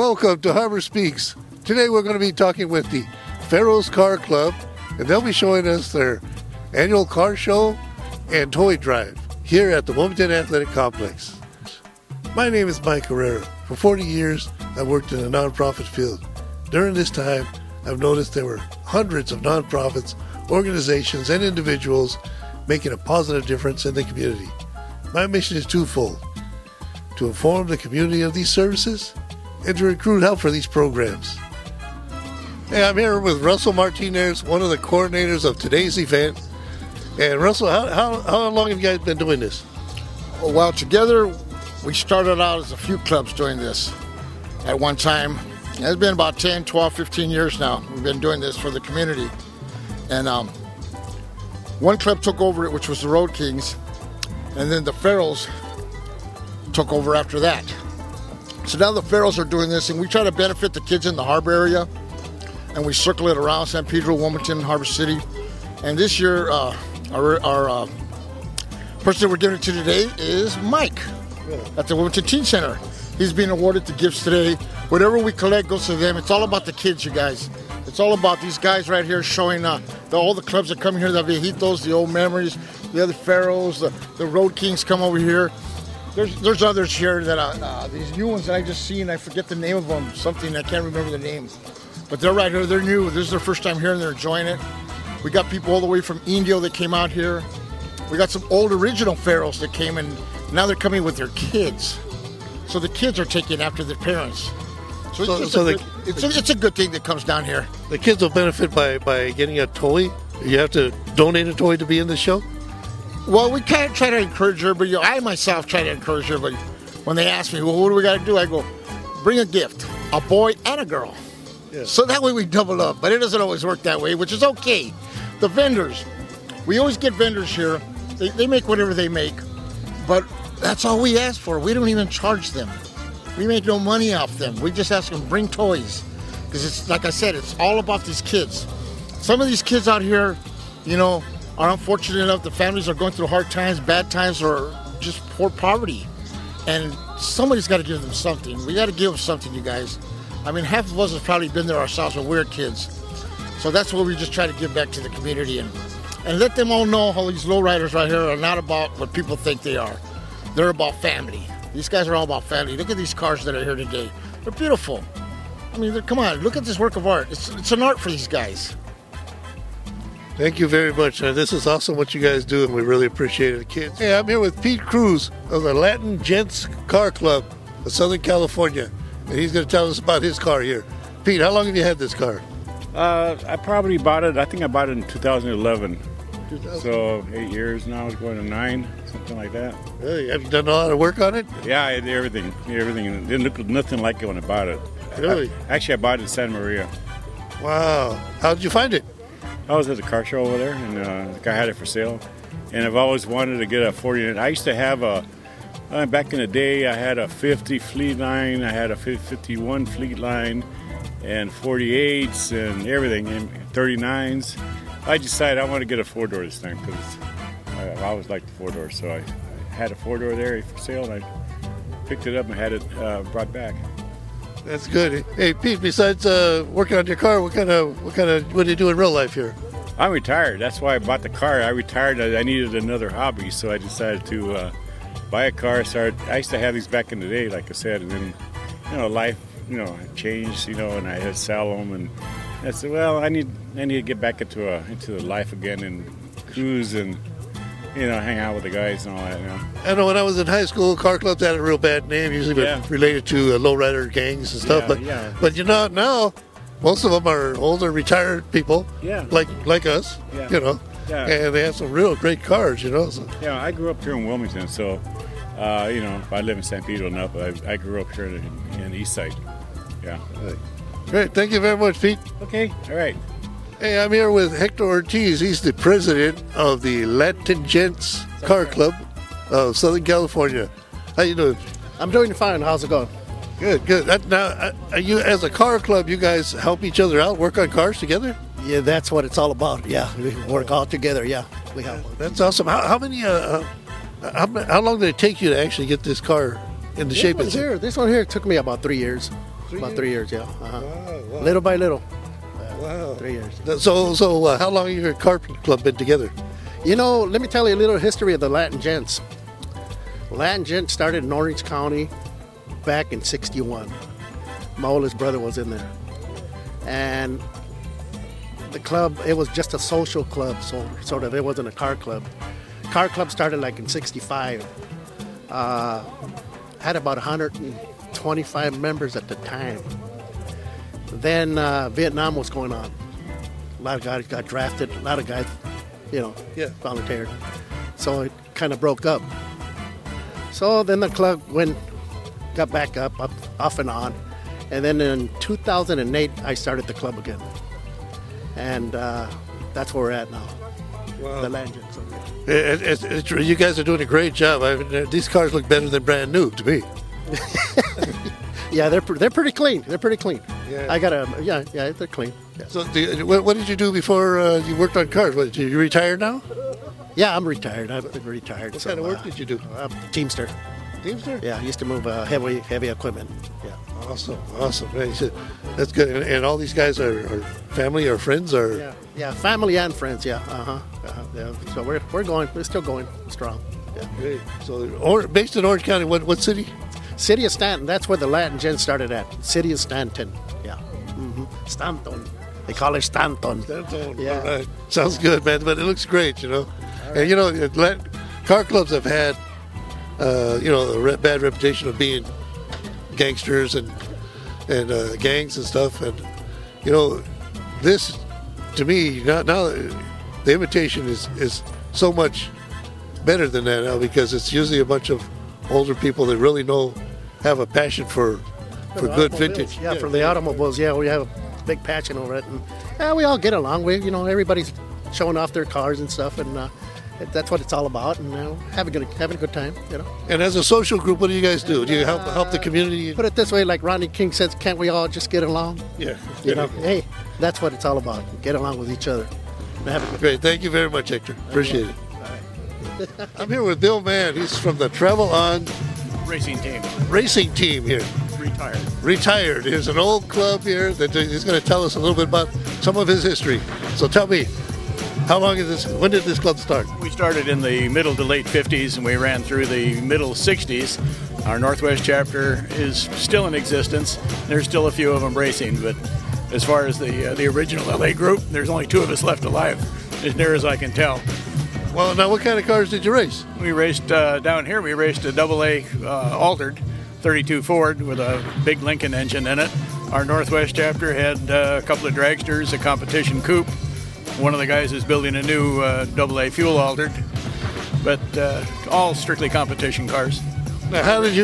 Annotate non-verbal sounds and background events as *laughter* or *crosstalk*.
Welcome to Harbor Speaks. Today we're going to be talking with the Pharaohs Car Club, and they'll be showing us their annual car show and toy drive here at the Wilmington Athletic Complex. My name is Mike Herrera. For 40 years, I've worked in the nonprofit field. During this time, I've noticed there were hundreds of nonprofits, organizations, and individuals making a positive difference in the community. My mission is twofold to inform the community of these services and to recruit help for these programs. Hey, I'm here with Russell Martinez, one of the coordinators of today's event. And Russell, how, how, how long have you guys been doing this? Well, together we started out as a few clubs doing this at one time. It's been about 10, 12, 15 years now. We've been doing this for the community. And um, one club took over it, which was the Road Kings, and then the Pharaohs took over after that. So now the Pharaohs are doing this, and we try to benefit the kids in the harbor area, and we circle it around San Pedro, Wilmington, Harbor City. And this year, uh, our, our uh, person that we're giving it to today is Mike at the Wilmington Teen Center. He's being awarded the gifts today. Whatever we collect goes to them. It's all about the kids, you guys. It's all about these guys right here showing uh, the, all the clubs that come here, the Viejitos, the old memories, the other Pharaohs, the, the Road Kings come over here. There's there's others here that uh, uh, these new ones that I just seen. I forget the name of them. Something I can't remember the name, but they're right here. They're new. This is their first time here and they're enjoying it. We got people all the way from Indio that came out here. We got some old original pharaohs that came and now they're coming with their kids. So the kids are taking after their parents. So, So- it's, so a the- good, it's, a, it's a good thing that comes down here. The kids will benefit by, by getting a toy. You have to donate a toy to be in the show. Well, we kind of try to encourage her, but I myself try to encourage her. But when they ask me, well, what do we got to do? I go, bring a gift, a boy and a girl. Yeah. So that way we double up. But it doesn't always work that way, which is okay. The vendors, we always get vendors here. They, they make whatever they make, but that's all we ask for. We don't even charge them. We make no money off them. We just ask them bring toys, because it's like I said, it's all about these kids. Some of these kids out here, you know, are unfortunate enough. The families are going through hard times, bad times, or just poor poverty, and somebody's got to give them something. We got to give them something, you guys. I mean, half of us have probably been there ourselves when we were kids. So that's what we just try to give back to the community and, and let them all know how these lowriders right here are not about what people think they are. They're about family. These guys are all about family. Look at these cars that are here today. They're beautiful. I mean, come on, look at this work of art. It's, it's an art for these guys. Thank you very much. Uh, this is awesome what you guys do, and we really appreciate it, kids. Hey, I'm here with Pete Cruz of the Latin Gents Car Club of Southern California, and he's going to tell us about his car here. Pete, how long have you had this car? Uh, I probably bought it. I think I bought it in 2011. So eight years now. It's going to nine, something like that. Hey, have you done a lot of work on it? Yeah, I did everything, everything. It didn't look nothing like it when I bought it. Really? I- actually, I bought it in Santa Maria. Wow. How did you find it? I was at the car show over there, and uh, the guy had it for sale. And I've always wanted to get a 40. I used to have a. Uh, back in the day, I had a 50 Fleet Line, I had a 51 Fleet Line, and 48s and everything, and 39s. I decided I want to get a four door this time because I, I always liked the four door. So I, I had a four door there for sale, and I picked it up and had it uh, brought back. That's good. Hey, Pete. Besides uh, working on your car, what kind of what kind of what do you do in real life here? I'm retired. That's why I bought the car. I retired. I needed another hobby, so I decided to uh, buy a car. Started. I used to have these back in the day, like I said, and then you know life, you know, changed. You know, and I had to sell them, and I said, well, I need I need to get back into a into the life again and cruise and you know hang out with the guys and all that. You know. I know when I was in high school, car clubs had a real bad name, usually Yeah. related to uh, lowrider gangs and stuff. Yeah, but yeah. but you know now, most of them are older, retired people. Yeah. Like like us. Yeah. You know. Yeah. And they have some real great cars. You know. So, Yeah, I grew up here in Wilmington, so uh, you know I live in San Pedro now, but I, I grew up here in, in East Side. Yeah. great. Thank you very much, Pete. Okay. All right. Hey, I'm here with Hector Ortiz. He's the president of the Latin Gents Car Club of Southern California. How you doing? I'm doing fine. How's it going? Good, good. That, now, uh, are you as a car club, you guys help each other out, work on cars together? Yeah, that's what it's all about. Yeah, we work all together. Yeah, we help. That's awesome. How, how many? Uh, uh, how, how long did it take you to actually get this car in the This shape it's here, this one here took me about three years. about three years. Yeah, uh-huh. Wow, wow. little by little, Wow. three years. So, so uh, how long have your car club been together? You know, let me tell you a little history of the Latin Gents. Latin Gents started in Orange County back in '61. My oldest brother was in there, and the club it was just a social club, so sort of it wasn't a car club. Car club started like in '65. Uh, had about 125 members at the time. Then uh, Vietnam was going on. A lot of guys got drafted. A lot of guys, you know, Yeah. volunteered. So it kind of broke up. So then the club went, got back up, up, off and on, and then in 2008 I started the club again, and uh, that's where we're at now. Wow. The Latin Gents. It, it, it, you guys are doing a great job. I mean, these cars look better than brand new to me. *laughs* Yeah, they're they're pretty clean. They're pretty clean. Yeah. I got a yeah yeah they're clean. Yeah. So, you, what, what did you do before uh, you worked on cars? What, you retired now? Yeah, I'm retired. I've been retired. What so, kind of work uh, did you do? I'm Teamster. Teamster? Yeah, I used to move uh, heavy heavy equipment. Yeah. Awesome, awesome. You that's good. And, and all these guys are, are family or friends or Yeah, yeah, family and friends. Yeah, uh huh. Uh-huh. Yeah. So we're, we're going. We're still going strong. Yeah. Great. So, or, based in Orange County, what, what city? City of Stanton. That's where the Latin Gen started at. City of Stanton. Yeah. Stanton. They call it Stanton. Stanton. Yeah. Right. Sounds good, man. But it looks great, you know. And you know, car clubs have had, uh, you know, a re- bad reputation of being gangsters and and uh, gangs and stuff. And you know, this to me now, now the invitation is is so much better than that now because it's usually a bunch of older people that really know have a passion for for good vintage. Yeah, for the automobiles. Yeah, we have big passion over it, and yeah, we all get along. We, you know, everybody's showing off their cars and stuff, and uh, that's what it's all about. And uh, having a good having a good time. You know. And as a social group, what do you guys do? Do you help help the community? Put it this way, like Rodney King says, can't we all just get along? Yeah. You know, hey, that's what it's all about. Get along with each other. Have a good Great. Thank you very much, Hector. Appreciate it. I'm here with Bill Mann. He's from the Travel On racing team. Racing Team here. Retired. Retired. Here's an old club here that he's going to tell us a little bit about some of his history. So tell me, how long is this? When did this club start? We started in the middle to late 50s and we ran through the middle 60s. Our Northwest chapter is still in existence. There's still a few of them racing, but as far as the uh, the original LA group, there's only two of us left alive, *laughs* as near as I can tell. Well, now, what kind of cars did you race? We raced uh, down here. We raced a double A uh, altered 32 Ford with a big Lincoln engine in it. Our Northwest chapter had uh, a couple of dragsters, a competition coupe. One of the guys is building a new uh, double A fuel altered, but uh, all strictly competition cars. Now, how did you